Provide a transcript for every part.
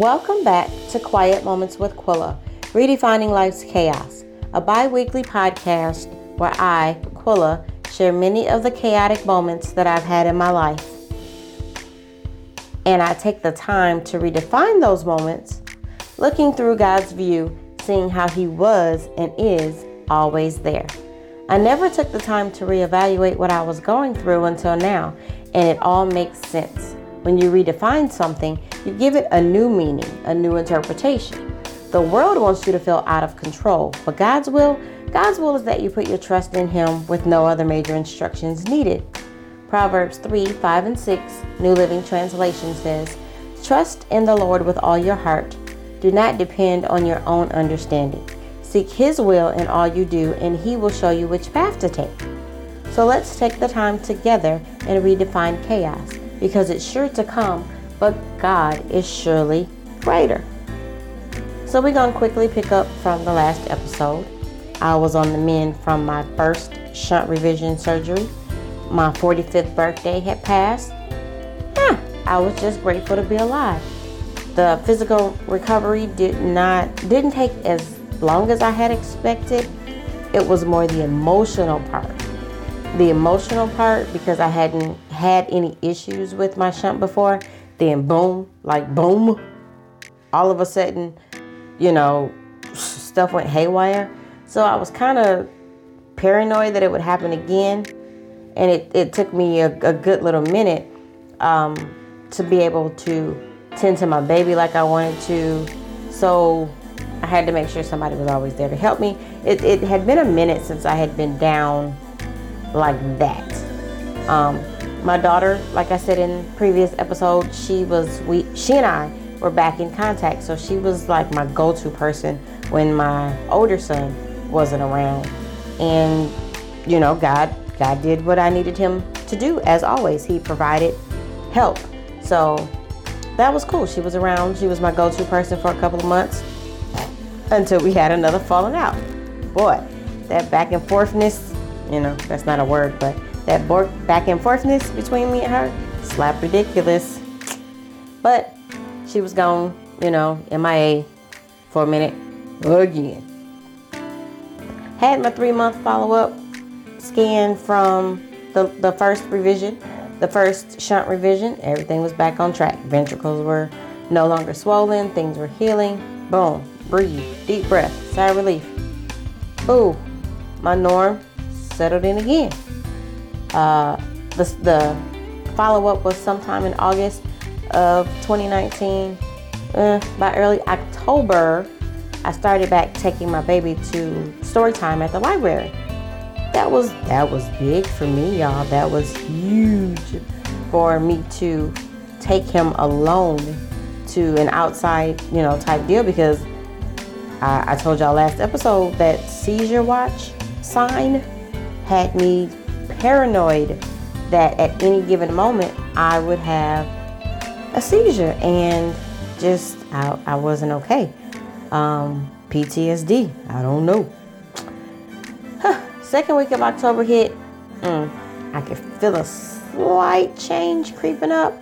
Welcome back to Quiet Moments with Quilla, Redefining Life's Chaos, a bi weekly podcast where I, Quilla, share many of the chaotic moments that I've had in my life. And I take the time to redefine those moments, looking through God's view, seeing how He was and is always there. I never took the time to reevaluate what I was going through until now, and it all makes sense. When you redefine something, you give it a new meaning, a new interpretation. The world wants you to feel out of control, but God's will, God's will is that you put your trust in Him with no other major instructions needed. Proverbs 3 5 and 6, New Living Translation says, Trust in the Lord with all your heart. Do not depend on your own understanding. Seek His will in all you do, and He will show you which path to take. So let's take the time together and redefine chaos because it's sure to come, but God is surely greater. So we're going to quickly pick up from the last episode. I was on the mend from my first shunt revision surgery. My 45th birthday had passed. Yeah, I was just grateful to be alive. The physical recovery did not didn't take as long as I had expected. It was more the emotional part the emotional part because I hadn't had any issues with my shunt before. Then boom, like boom, all of a sudden, you know, stuff went haywire. So I was kind of paranoid that it would happen again. And it, it took me a, a good little minute um, to be able to tend to my baby like I wanted to. So I had to make sure somebody was always there to help me. It, it had been a minute since I had been down like that. Um, my daughter, like I said in previous episode, she was we she and I were back in contact, so she was like my go-to person when my older son wasn't around. And you know, God God did what I needed him to do as always. He provided help. So that was cool. She was around. She was my go-to person for a couple of months until we had another falling out. Boy, that back and forthness you know, that's not a word, but that back and forthness between me and her, slap ridiculous. But she was gone, you know, MIA for a minute again. Had my three month follow up scan from the, the first revision, the first shunt revision. Everything was back on track. Ventricles were no longer swollen, things were healing. Boom, breathe, deep breath, sigh relief. Ooh, my norm settled in again. Uh, the the follow up was sometime in August of 2019. Uh, by early October, I started back taking my baby to story time at the library. That was that was big for me, y'all. That was huge for me to take him alone to an outside, you know, type deal because I, I told y'all last episode that seizure watch sign had me paranoid that at any given moment I would have a seizure and just I, I wasn't okay. Um, PTSD, I don't know. Huh. Second week of October hit, mm, I could feel a slight change creeping up.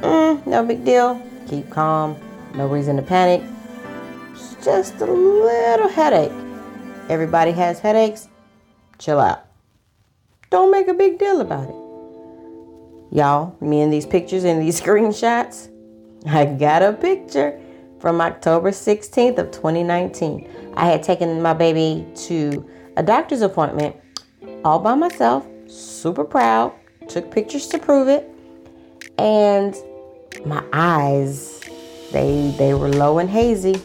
Mm, no big deal. Keep calm. No reason to panic. It's just a little headache. Everybody has headaches chill out. Don't make a big deal about it. Y'all, me and these pictures and these screenshots, I got a picture from October 16th of 2019. I had taken my baby to a doctor's appointment all by myself, super proud, took pictures to prove it. And my eyes, they they were low and hazy.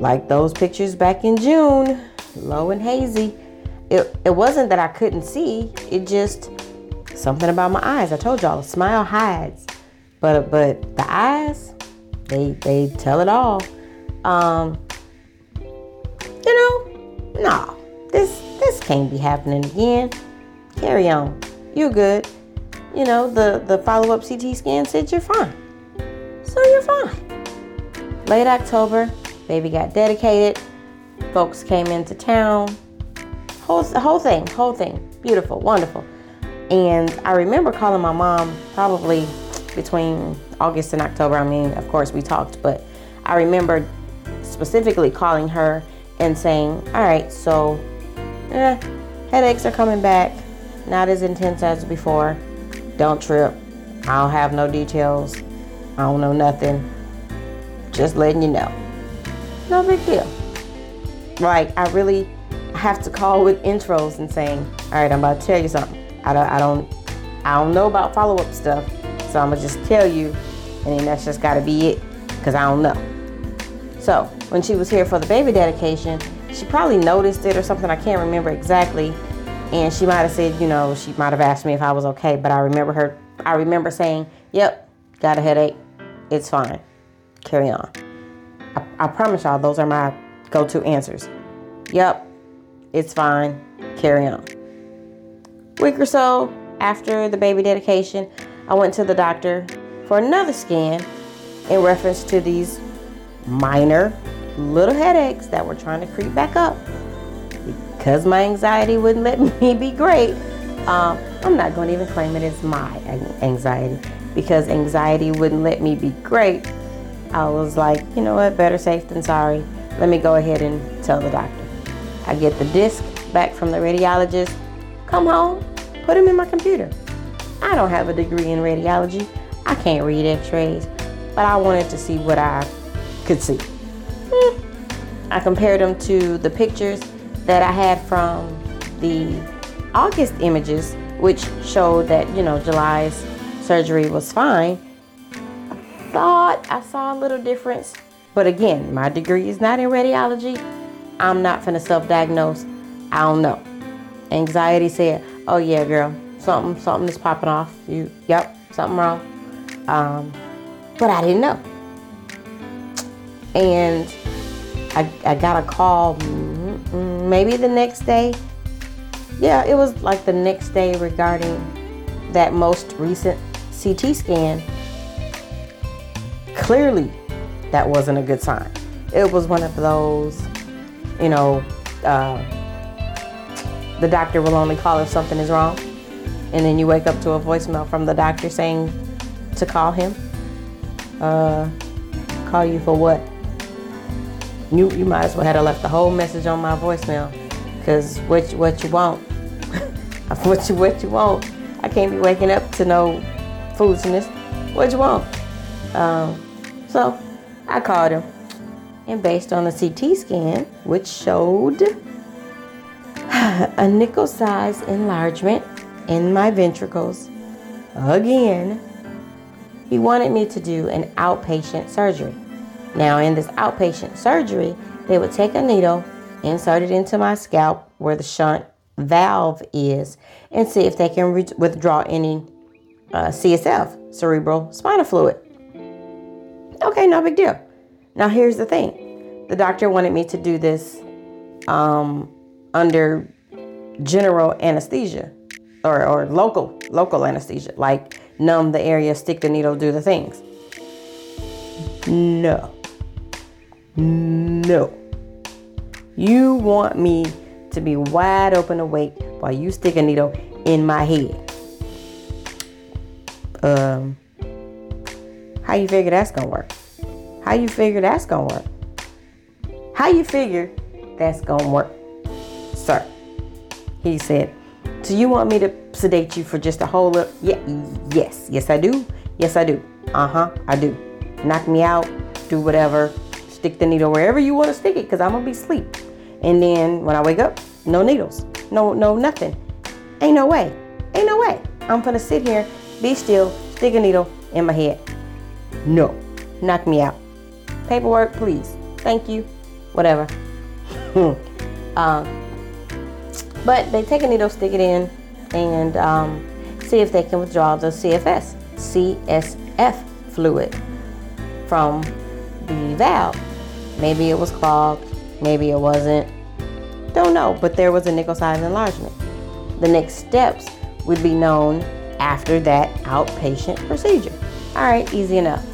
Like those pictures back in June, low and hazy it, it wasn't that I couldn't see. It just something about my eyes. I told y'all, a smile hides, but but the eyes, they they tell it all. Um, you know, no, this this can't be happening again. Carry on. You're good. You know, the the follow up CT scan said you're fine, so you're fine. Late October, baby got dedicated. Folks came into town whole whole thing, whole thing, beautiful, wonderful. And I remember calling my mom probably between August and October. I mean, of course, we talked, but I remember specifically calling her and saying, All right, so eh, headaches are coming back, not as intense as before. Don't trip. I don't have no details. I don't know nothing. Just letting you know. No big deal. Like, I really have to call with intros and saying, All right, I'm about to tell you something. I don't, I don't, I don't know about follow up stuff, so I'm gonna just tell you, and then that's just gotta be it, because I don't know. So, when she was here for the baby dedication, she probably noticed it or something. I can't remember exactly. And she might have said, you know, she might have asked me if I was okay. But I remember her, I remember saying, yep, got a headache. It's fine. Carry on. I, I promise y'all, those are my go to answers. Yep, it's fine. Carry on. Week or so after the baby dedication, I went to the doctor for another scan in reference to these minor little headaches that were trying to creep back up. Because my anxiety wouldn't let me be great, um, I'm not going to even claim it as my anxiety because anxiety wouldn't let me be great. I was like, you know what, better safe than sorry. Let me go ahead and tell the doctor. I get the disc back from the radiologist, come home, put them in my computer. I don't have a degree in radiology. I can't read x rays, but I wanted to see what I could see. Hmm. I compared them to the pictures that I had from the August images, which showed that, you know, July's surgery was fine. I thought I saw a little difference. But again, my degree is not in radiology. I'm not finna self diagnose. I don't know. Anxiety said, oh yeah, girl, something, something is popping off. You, yep, something wrong. Um, but I didn't know. And I, I got a call mm, maybe the next day. Yeah, it was like the next day regarding that most recent CT scan. Clearly, that wasn't a good sign. It was one of those, you know, uh, the doctor will only call if something is wrong. And then you wake up to a voicemail from the doctor saying to call him. Uh, call you for what? You you might as well have left the whole message on my voicemail, cause what you, what you want, what you what you want. I can't be waking up to no foolishness. What you want? Um, so I called him, and based on the CT scan, which showed a nickel-sized enlargement in my ventricles, again, he wanted me to do an outpatient surgery. Now, in this outpatient surgery, they would take a needle, insert it into my scalp where the shunt valve is, and see if they can re- withdraw any uh, CSF, cerebral spinal fluid. Okay, no big deal. Now, here's the thing the doctor wanted me to do this um, under general anesthesia or, or local local anesthesia, like numb the area, stick the needle, do the things. No. No. You want me to be wide open awake while you stick a needle in my head. Um, how you figure that's gonna work? How you figure that's gonna work? How you figure that's gonna work, sir? He said, "Do you want me to sedate you for just a whole little?" Yeah, yes, yes I do. Yes I do. Uh huh, I do. Knock me out. Do whatever stick the needle wherever you want to stick it because I'm gonna be asleep. And then when I wake up, no needles, no, no, nothing. Ain't no way. Ain't no way. I'm gonna sit here, be still, stick a needle in my head. No, knock me out. Paperwork, please. Thank you. Whatever. um, but they take a needle, stick it in, and um, see if they can withdraw the CFS, CSF fluid from the valve. Maybe it was clogged, maybe it wasn't. Don't know, but there was a nickel size enlargement. The next steps would be known after that outpatient procedure. All right, easy enough.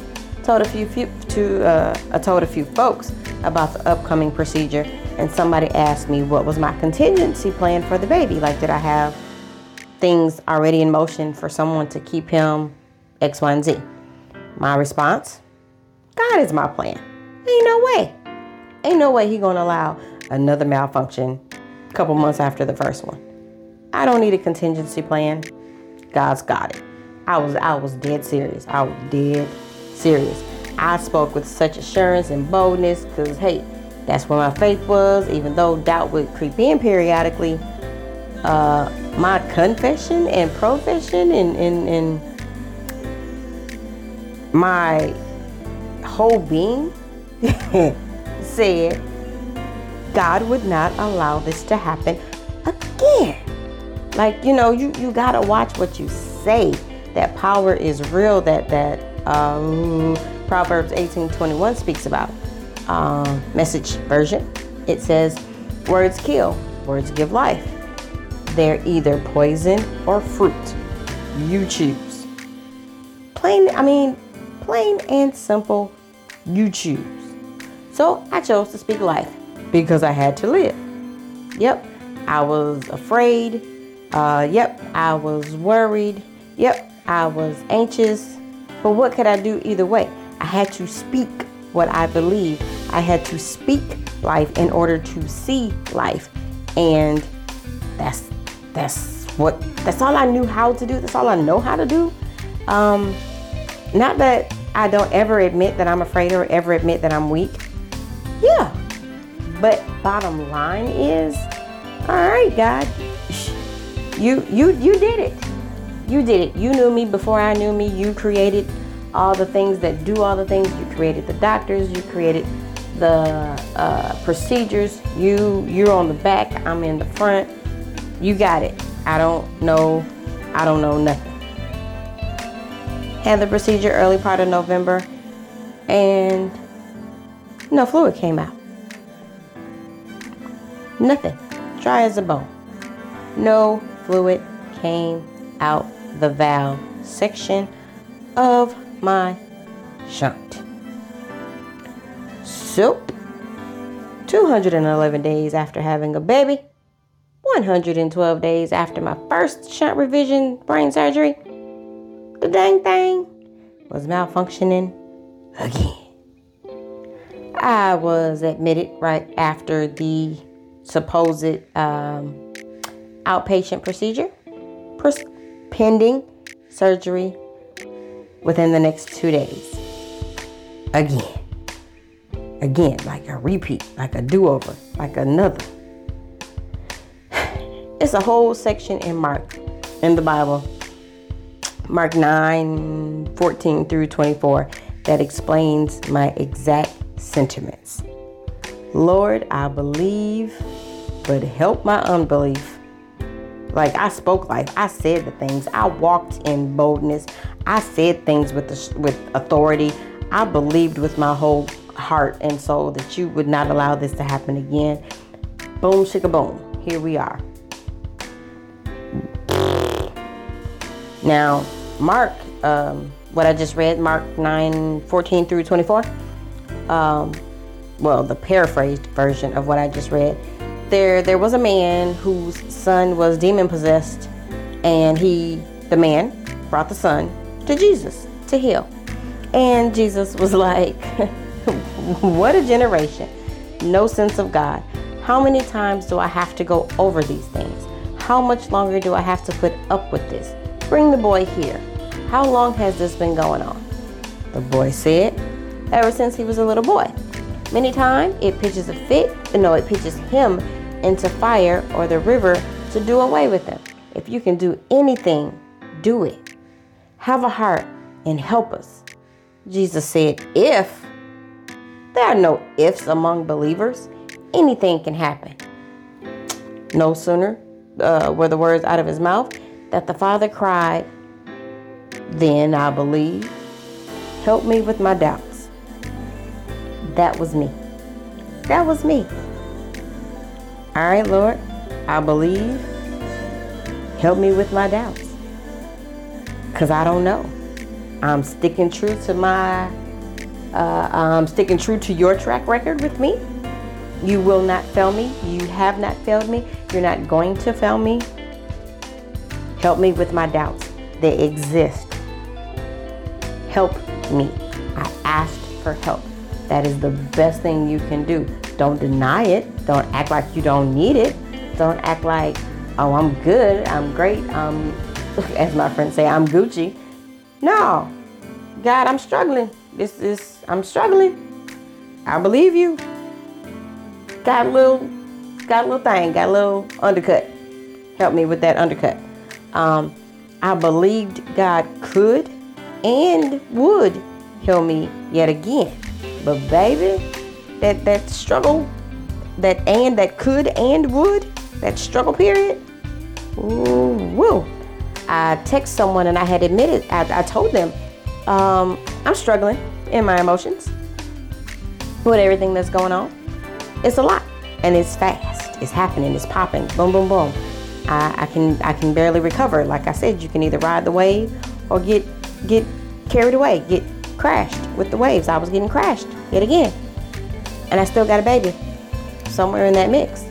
Told a few, few to uh, I told a few folks about the upcoming procedure, and somebody asked me what was my contingency plan for the baby. Like, did I have things already in motion for someone to keep him X, Y, and Z. My response God is my plan. Ain't no way. Ain't no way he gonna allow another malfunction a couple months after the first one. I don't need a contingency plan. God's got it. I was I was dead serious. I was dead serious. I spoke with such assurance and boldness because hey, that's where my faith was. Even though doubt would creep in periodically, uh, my confession and profession and, and, and my whole being said God would not allow this to happen again. Like, you know, you, you gotta watch what you say. That power is real that that um, Proverbs 18:21 speaks about. Um, message version. It says, words kill, words give life. They're either poison or fruit. You choose. Plain, I mean, plain and simple, you choose. So I chose to speak life because I had to live. Yep, I was afraid. Uh, yep, I was worried. Yep, I was anxious. But what could I do either way? I had to speak what I believe. I had to speak life in order to see life. And that's that's what that's all I knew how to do. That's all I know how to do. Um, not that I don't ever admit that I'm afraid or ever admit that I'm weak. Yeah. But bottom line is, all right, God, you you you did it. You did it. You knew me before I knew me. You created all the things that do all the things. You created the doctors. You created the uh, procedures. You you're on the back. I'm in the front. You got it. I don't know. I don't know nothing. Had the procedure early part of November, and no fluid came out. Nothing. Dry as a bone. No fluid came out the valve section of my shunt. So, 211 days after having a baby, 112 days after my first shunt revision brain surgery, the dang thing was malfunctioning again. I was admitted right after the supposed um, outpatient procedure, pending surgery within the next two days. Again. Again, like a repeat, like a do over, like another. It's a whole section in Mark in the Bible, Mark 9 14 through 24, that explains my exact sentiments. Lord, I believe, but help my unbelief. Like I spoke life. I said the things. I walked in boldness. I said things with the, with authority. I believed with my whole heart and soul that you would not allow this to happen again. Boom, shika boom. Here we are. Now, Mark, um, what I just read, Mark 9 14 through 24, um, well, the paraphrased version of what I just read, there there was a man whose son was demon possessed, and he, the man, brought the son to Jesus to heal. And Jesus was like, What a generation. No sense of God. How many times do I have to go over these things? How much longer do I have to put up with this? Bring the boy here. How long has this been going on? The boy said, Ever since he was a little boy. Many times it pitches a fit, no, it pitches him into fire or the river to do away with them. If you can do anything, do it. Have a heart and help us. Jesus said, If there are no ifs among believers, anything can happen. No sooner uh, were the words out of his mouth that the father cried, Then I believe. Help me with my doubts. That was me. That was me. All right, Lord, I believe. Help me with my doubts. Because I don't know. I'm sticking true to my, uh, I'm sticking true to your track record with me. You will not fail me. You have not failed me. You're not going to fail me. Help me with my doubts. They exist. help me. I asked for help. That is the best thing you can do. Don't deny it. Don't act like you don't need it. Don't act like, oh, I'm good, I'm great, um, as my friends say, I'm Gucci. No, God, I'm struggling. This is, I'm struggling. I believe you. Got a little, got a little thing, got a little undercut. Help me with that undercut. Um, I believed God could and would heal me yet again. But baby, that that struggle, that and that could and would, that struggle period. Ooh, woo. I text someone and I had admitted, I, I told them, um, I'm struggling in my emotions with everything that's going on. It's a lot and it's fast. It's happening. It's popping. Boom, boom, boom. I, I can I can barely recover. Like I said, you can either ride the wave or get get carried away, get crashed with the waves. I was getting crashed yet again. And I still got a baby somewhere in that mix.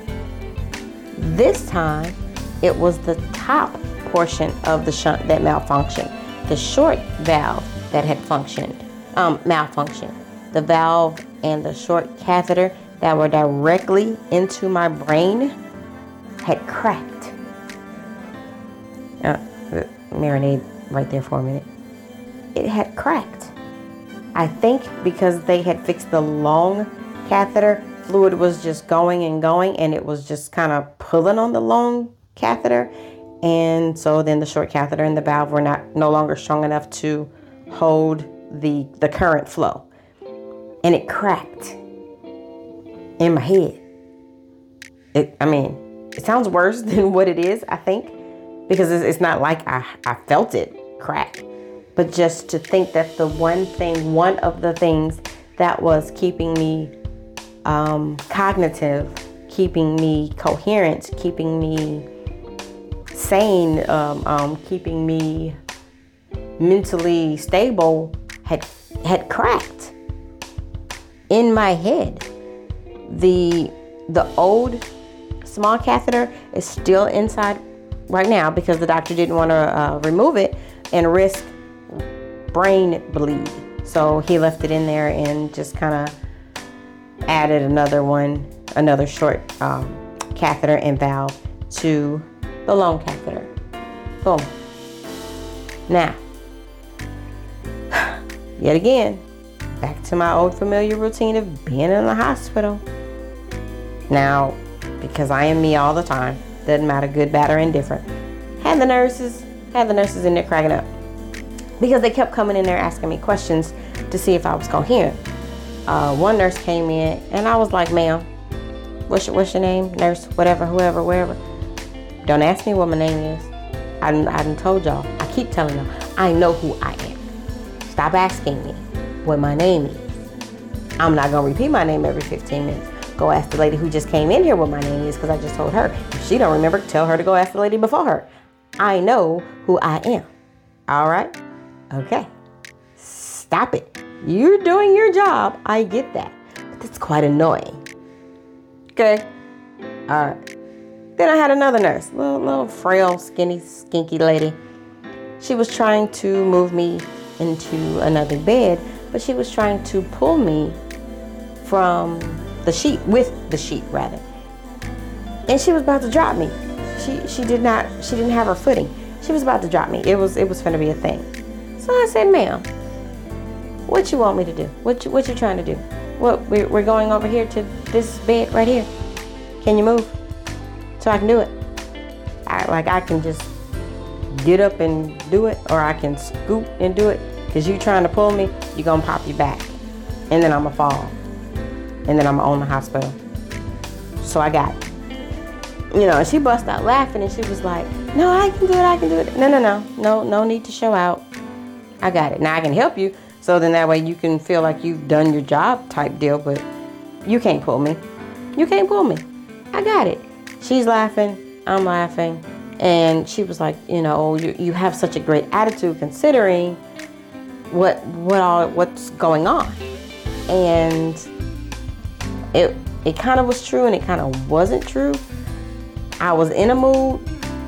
This time, it was the top portion of the shunt that malfunctioned, the short valve that had functioned, um, malfunctioned. The valve and the short catheter that were directly into my brain had cracked. Uh, marinade right there for a minute. It had cracked. I think because they had fixed the long catheter, fluid was just going and going, and it was just kind of pulling on the long catheter. And so then the short catheter and the valve were not no longer strong enough to hold the the current flow. And it cracked in my head. It I mean, it sounds worse than what it is, I think, because it's, not like I, I felt it crack but just to think that the one thing, one of the things that was keeping me um, cognitive, keeping me coherent, keeping me sane, um, um, keeping me mentally stable had had cracked in my head. The the old small catheter is still inside right now because the doctor didn't want to uh, remove it and risk brain bleed. So he left it in there and just kind of added another one, another short um, catheter and valve to the long catheter. Boom. Now, yet again, back to my old familiar routine of being in the hospital. Now, because I am me all the time, doesn't matter good, bad, or indifferent. Had the nurses, had the nurses in there cracking up because they kept coming in there asking me questions to see if I was coherent. Uh, one nurse came in and I was like, ma'am, what's your, what's your name? Nurse, whatever, whoever, wherever. Don't ask me what my name is. I, I done told y'all. I keep telling them, I know who I am. Stop asking me what my name is. I'm not going to repeat my name every 15 minutes. Go ask the lady who just came in here what my name is because I just told her. If she don't remember, tell her to go ask the lady before her. I know who I am. All right? Okay, stop it. You're doing your job. I get that. But that's quite annoying. Okay, all right. Then I had another nurse, little, little frail, skinny, skinky lady. She was trying to move me into another bed, but she was trying to pull me from the sheet, with the sheet rather. And she was about to drop me. She she did not she didn't have her footing. She was about to drop me. It was it was gonna be a thing. So I said, ma'am, what you want me to do? What you, what you trying to do? What we're, we're going over here to this bed right here. Can you move so I can do it? I, like I can just get up and do it, or I can scoop and do it. Cause you trying to pull me, you gonna pop your back, and then I'ma fall, and then I'ma own the hospital. So I got it. You know, she bust out laughing, and she was like, "No, I can do it. I can do it. No, no, no, no, no need to show out. I got it. Now I can help you. So then that way you can feel like you've done your job type deal, but you can't pull me. You can't pull me. I got it. She's laughing. I'm laughing. And she was like, you know, oh, you, you have such a great attitude considering what what all what's going on. And it it kind of was true and it kind of wasn't true. I was in a mood.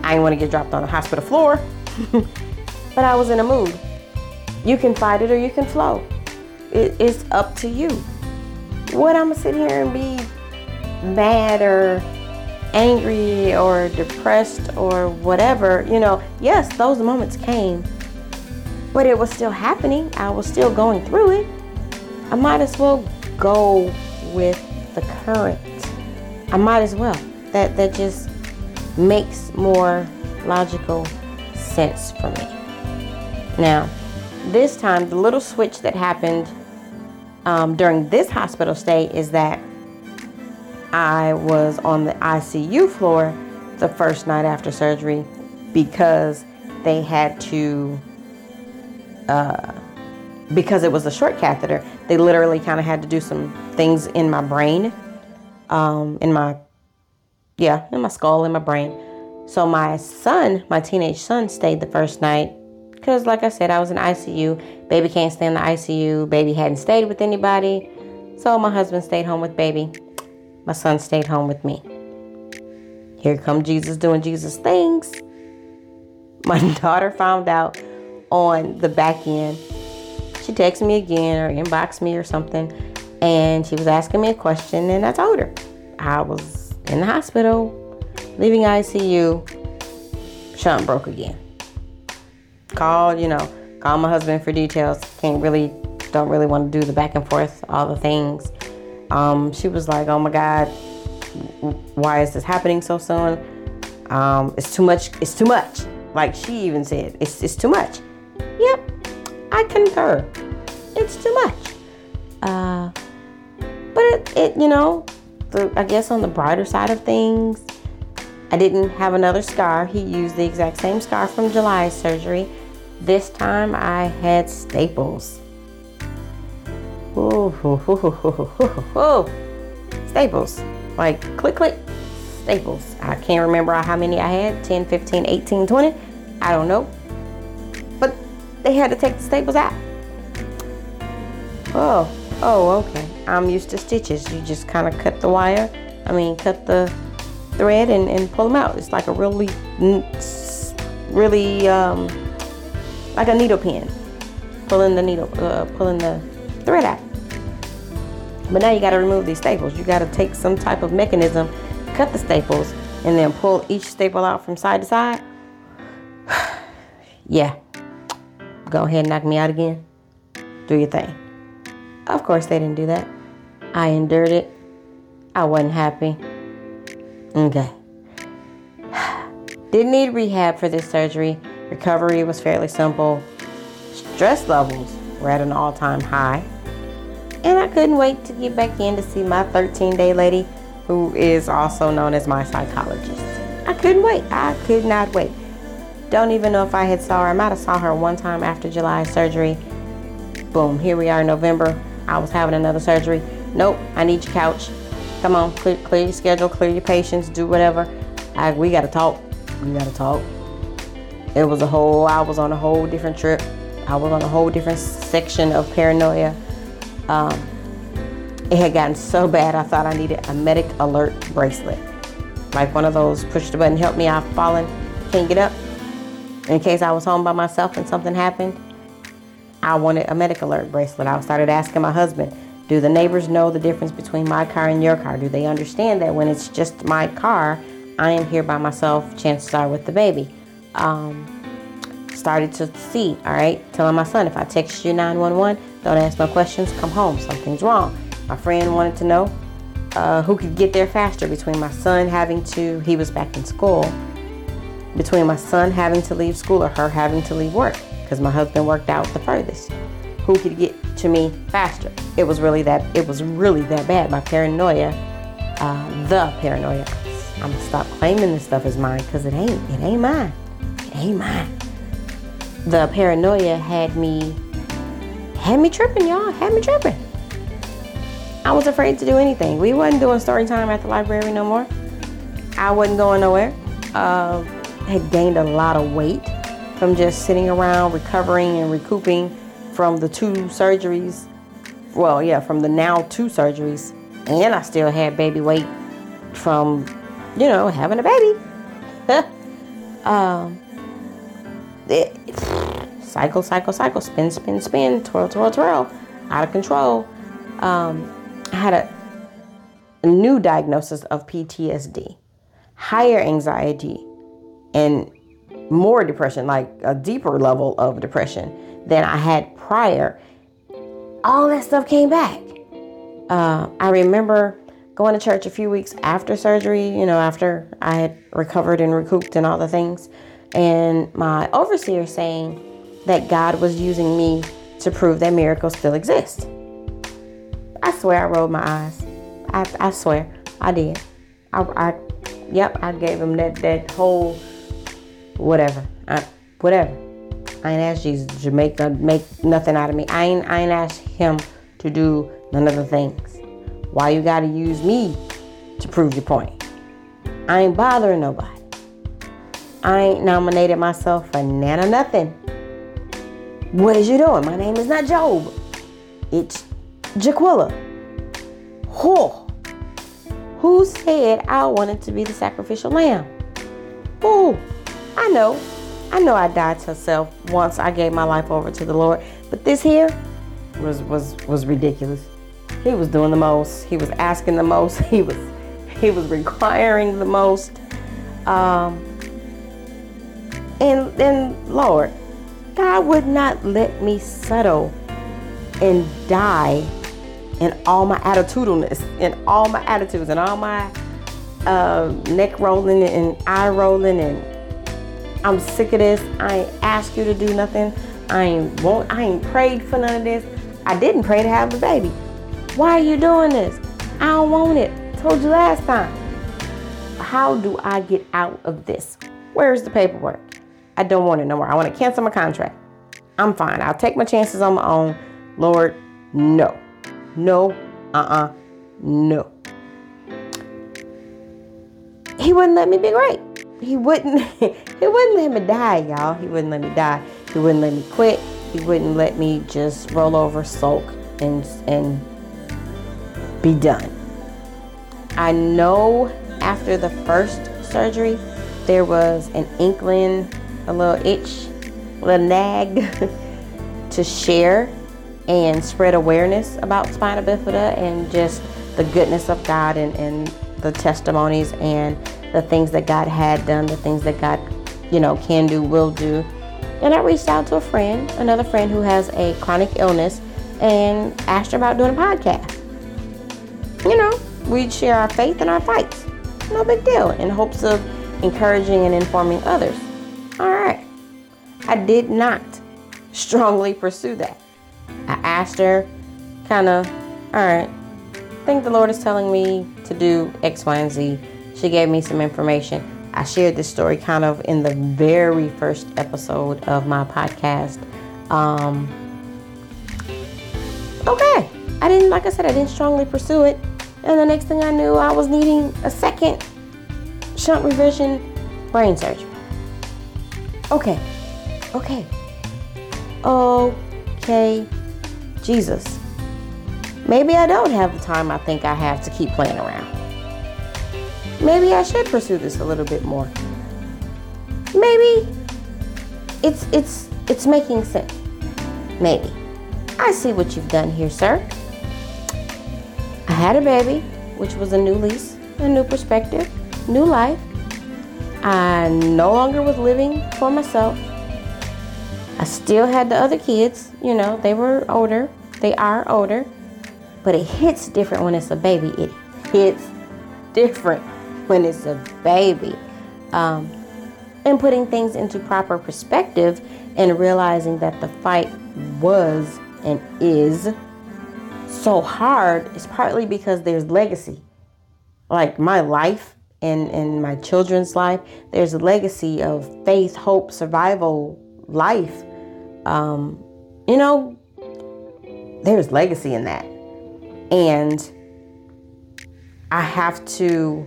I didn't want to get dropped on the hospital floor, but I was in a mood. You can fight it or you can flow. It, it's up to you. What I'm gonna sit here and be mad or angry or depressed or whatever, you know, yes, those moments came, but it was still happening. I was still going through it. I might as well go with the current. I might as well. That that just makes more logical sense for me. Now, this time, the little switch that happened um, during this hospital stay is that I was on the ICU floor the first night after surgery because they had to, uh, because it was a short catheter, they literally kind of had to do some things in my brain, um, in my, yeah, in my skull, in my brain. So my son, my teenage son, stayed the first night because, like I said, I was in ICU. Baby can't stay in the ICU. Baby hadn't stayed with anybody. So my husband stayed home with baby. My son stayed home with me. Here come Jesus doing Jesus things. My daughter found out on the back end. She texted me again or inboxed me or something, and she was asking me a question, and I told her I was in the hospital, leaving ICU. Shunt broke again. Called, you know, call my husband for details. Can't really, don't really want to do the back and forth, all the things. Um, she was like, "Oh my God, why is this happening so soon? Um, it's too much. It's too much." Like she even said, "It's it's too much." Yep, I concur. It's too much. Uh, but it, it you know, the, I guess on the brighter side of things, I didn't have another scar. He used the exact same scar from July's surgery. This time I had staples. Ooh, Staples. Like click, click, staples. I can't remember how many I had 10, 15, 18, 20. I don't know. But they had to take the staples out. Oh, oh, okay. I'm used to stitches. You just kind of cut the wire, I mean, cut the thread and, and pull them out. It's like a really, really, um, like a needle pin. Pulling the needle, uh, pulling the thread out. But now you got to remove these staples. You got to take some type of mechanism, cut the staples, and then pull each staple out from side to side. yeah. Go ahead and knock me out again. Do your thing. Of course, they didn't do that. I endured it. I wasn't happy. Okay. Didn't need rehab for this surgery. Recovery was fairly simple. Stress levels were at an all time high. And I couldn't wait to get back in to see my 13 day lady, who is also known as my psychologist. I couldn't wait. I could not wait. Don't even know if I had saw her. I might have saw her one time after July surgery. Boom, here we are in November. I was having another surgery. Nope, I need your couch. Come on, clear, clear your schedule, clear your patients, do whatever. I, we gotta talk. We gotta talk. It was a whole, I was on a whole different trip. I was on a whole different section of paranoia. Um, it had gotten so bad, I thought I needed a medic alert bracelet. Like one of those push the button, help me, I've fallen, can't get up. In case I was home by myself and something happened, I wanted a medic alert bracelet. I started asking my husband, do the neighbors know the difference between my car and your car? Do they understand that when it's just my car, I am here by myself, chances are with the baby? Um, started to see, all right, telling my son, if I text you 911, don't ask no questions, come home, something's wrong. My friend wanted to know uh, who could get there faster between my son having to, he was back in school, between my son having to leave school or her having to leave work, because my husband worked out the furthest. Who could get to me faster? It was really that, it was really that bad. My paranoia, uh, the paranoia. I'm gonna stop claiming this stuff as mine because it ain't, it ain't mine. Ain't mine the paranoia had me had me tripping, y'all. Had me tripping. I was afraid to do anything. We wasn't doing story time at the library no more. I wasn't going nowhere. Uh, had gained a lot of weight from just sitting around recovering and recouping from the two surgeries. Well, yeah, from the now two surgeries. And I still had baby weight from, you know, having a baby. um, it, cycle, cycle, cycle, spin, spin, spin, twirl, twirl, twirl, out of control. Um, I had a, a new diagnosis of PTSD, higher anxiety, and more depression, like a deeper level of depression than I had prior. All that stuff came back. Uh, I remember going to church a few weeks after surgery, you know, after I had recovered and recouped and all the things, and my overseer saying that God was using me to prove that miracles still exist. I swear I rolled my eyes. I, I swear I did. I, I, yep, I gave him that, that whole whatever, I, whatever. I ain't asked Jesus to make, uh, make nothing out of me. I ain't, I ain't asked him to do none of the things. Why you gotta use me to prove your point? I ain't bothering nobody. I ain't nominated myself for nana nothing. What is you doing? My name is not Job. It's Jaquilla. Who? Who said I wanted to be the sacrificial lamb? Who? I know. I know I died to self once I gave my life over to the Lord. But this here was was was ridiculous. He was doing the most. He was asking the most. He was he was requiring the most. Um, and then Lord, God would not let me settle and die in all my attitudinalness, in all my attitudes, and all my uh, neck rolling and eye rolling, and I'm sick of this. I ain't asked you to do nothing. I ain't want. I ain't prayed for none of this. I didn't pray to have the baby. Why are you doing this? I don't want it. Told you last time. How do I get out of this? Where's the paperwork? I don't want it no more. I want to cancel my contract. I'm fine. I'll take my chances on my own. Lord, no. No. Uh-uh. No. He wouldn't let me be great. He wouldn't he wouldn't let me die, y'all. He wouldn't let me die. He wouldn't let me quit. He wouldn't let me just roll over, sulk, and and be done. I know after the first surgery, there was an inkling, a little itch, a little nag to share and spread awareness about spina bifida and just the goodness of God and, and the testimonies and the things that God had done, the things that God, you know, can do, will do. And I reached out to a friend, another friend who has a chronic illness, and asked her about doing a podcast you know, we'd share our faith and our fights. No big deal, in hopes of encouraging and informing others. All right. I did not strongly pursue that. I asked her, kind of, all right, I think the Lord is telling me to do X, Y, and Z. She gave me some information. I shared this story kind of in the very first episode of my podcast. Um, okay. I didn't, like I said, I didn't strongly pursue it. And the next thing I knew, I was needing a second shunt revision brain surgery. Okay. Okay. Okay. Jesus. Maybe I don't have the time I think I have to keep playing around. Maybe I should pursue this a little bit more. Maybe it's it's it's making sense. Maybe. I see what you've done here, sir. I had a baby, which was a new lease, a new perspective, new life. I no longer was living for myself. I still had the other kids, you know, they were older. They are older. But it hits different when it's a baby. It hits different when it's a baby. Um, and putting things into proper perspective and realizing that the fight was and is so hard is partly because there's legacy. Like my life and, and my children's life, there's a legacy of faith, hope, survival, life. Um, you know, there's legacy in that. And I have to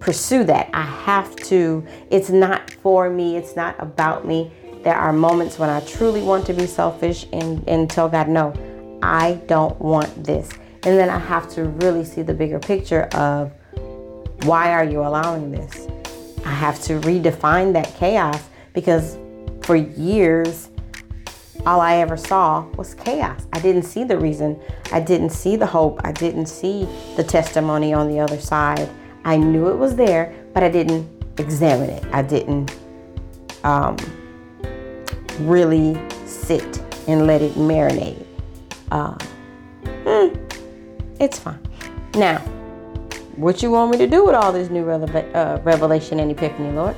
pursue that. I have to, it's not for me, it's not about me. There are moments when I truly want to be selfish and, and tell God no. I don't want this. And then I have to really see the bigger picture of why are you allowing this? I have to redefine that chaos because for years all I ever saw was chaos. I didn't see the reason. I didn't see the hope. I didn't see the testimony on the other side. I knew it was there, but I didn't examine it. I didn't um, really sit and let it marinate. Uh, hmm, it's fine. Now, what you want me to do with all this new uh, revelation and epiphany, Lord?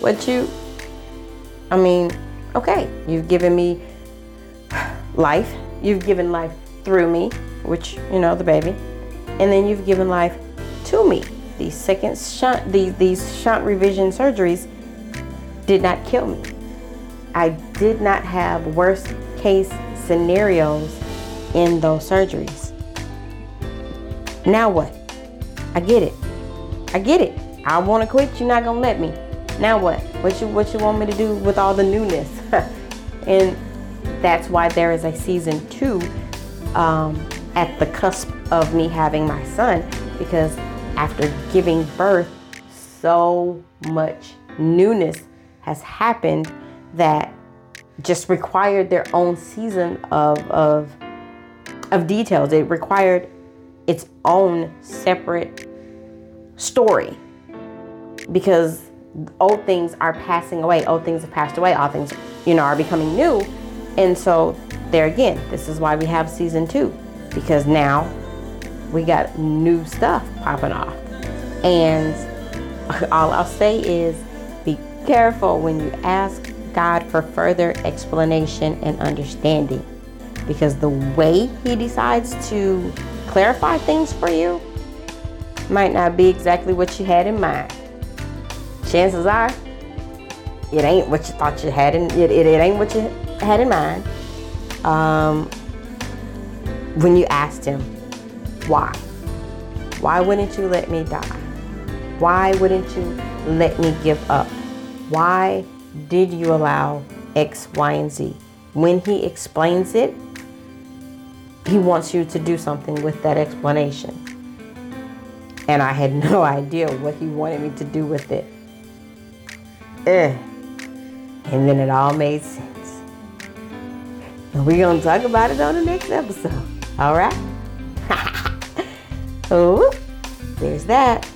What you, I mean, okay, you've given me life. You've given life through me, which, you know, the baby. And then you've given life to me. These second shunt, these, these shunt revision surgeries did not kill me. I did not have worst case scenarios in those surgeries. Now what? I get it. I get it. I want to quit. You're not gonna let me. Now what? What you what you want me to do with all the newness? and that's why there is a season two um, at the cusp of me having my son because after giving birth, so much newness has happened that just required their own season of, of, of details. It required its own separate story because old things are passing away. Old things have passed away. All things, you know, are becoming new. And so there again, this is why we have season two because now we got new stuff popping off. And all I'll say is be careful when you ask God for further explanation and understanding because the way He decides to clarify things for you might not be exactly what you had in mind. Chances are, it ain't what you thought you had in it, it, it ain't what you had in mind. Um, when you asked him, why? Why wouldn't you let me die? Why wouldn't you let me give up? Why did you allow X, Y, and Z? When he explains it, he wants you to do something with that explanation. And I had no idea what he wanted me to do with it. Eh. And then it all made sense. And we're going to talk about it on the next episode. All right? oh, there's that.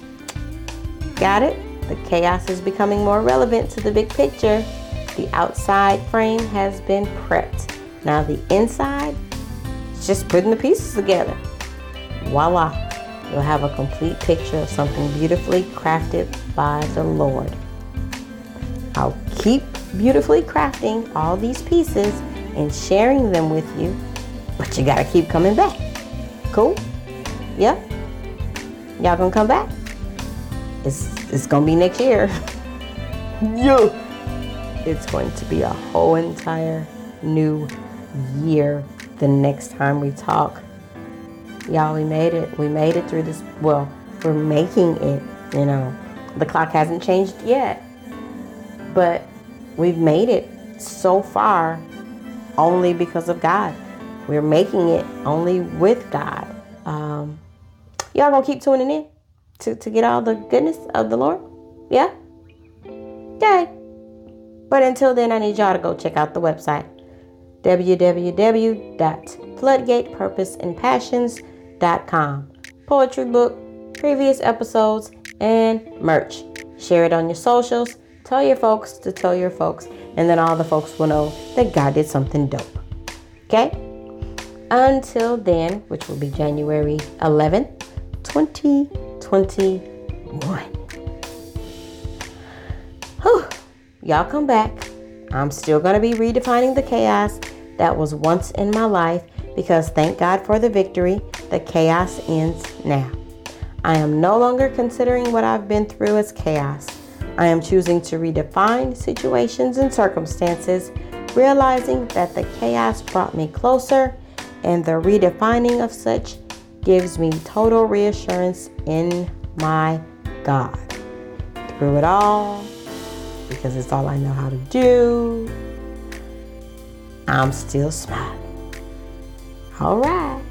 Got it? The chaos is becoming more relevant to the big picture. The outside frame has been prepped. Now the inside just putting the pieces together. Voila! You'll have a complete picture of something beautifully crafted by the Lord. I'll keep beautifully crafting all these pieces and sharing them with you, but you gotta keep coming back. Cool? Yeah? Y'all gonna come back? It's it's gonna be next year. yeah. It's going to be a whole entire new year the next time we talk. Y'all, we made it. We made it through this. Well, we're making it, you know. The clock hasn't changed yet. But we've made it so far only because of God. We're making it only with God. Um, y'all gonna keep tuning in? to, to get all the goodness of the Lord? Yeah? Yay. But until then, I need y'all to go check out the website www.floodgatepurposeandpassions.com. Poetry book, previous episodes, and merch. Share it on your socials. Tell your folks to tell your folks, and then all the folks will know that God did something dope. Okay? Until then, which will be January 11th, 20. 21. Whew. Y'all come back. I'm still going to be redefining the chaos that was once in my life because thank God for the victory. The chaos ends now. I am no longer considering what I've been through as chaos. I am choosing to redefine situations and circumstances, realizing that the chaos brought me closer, and the redefining of such gives me total reassurance in my God. Through it all, because it's all I know how to do, I'm still smiling. All right.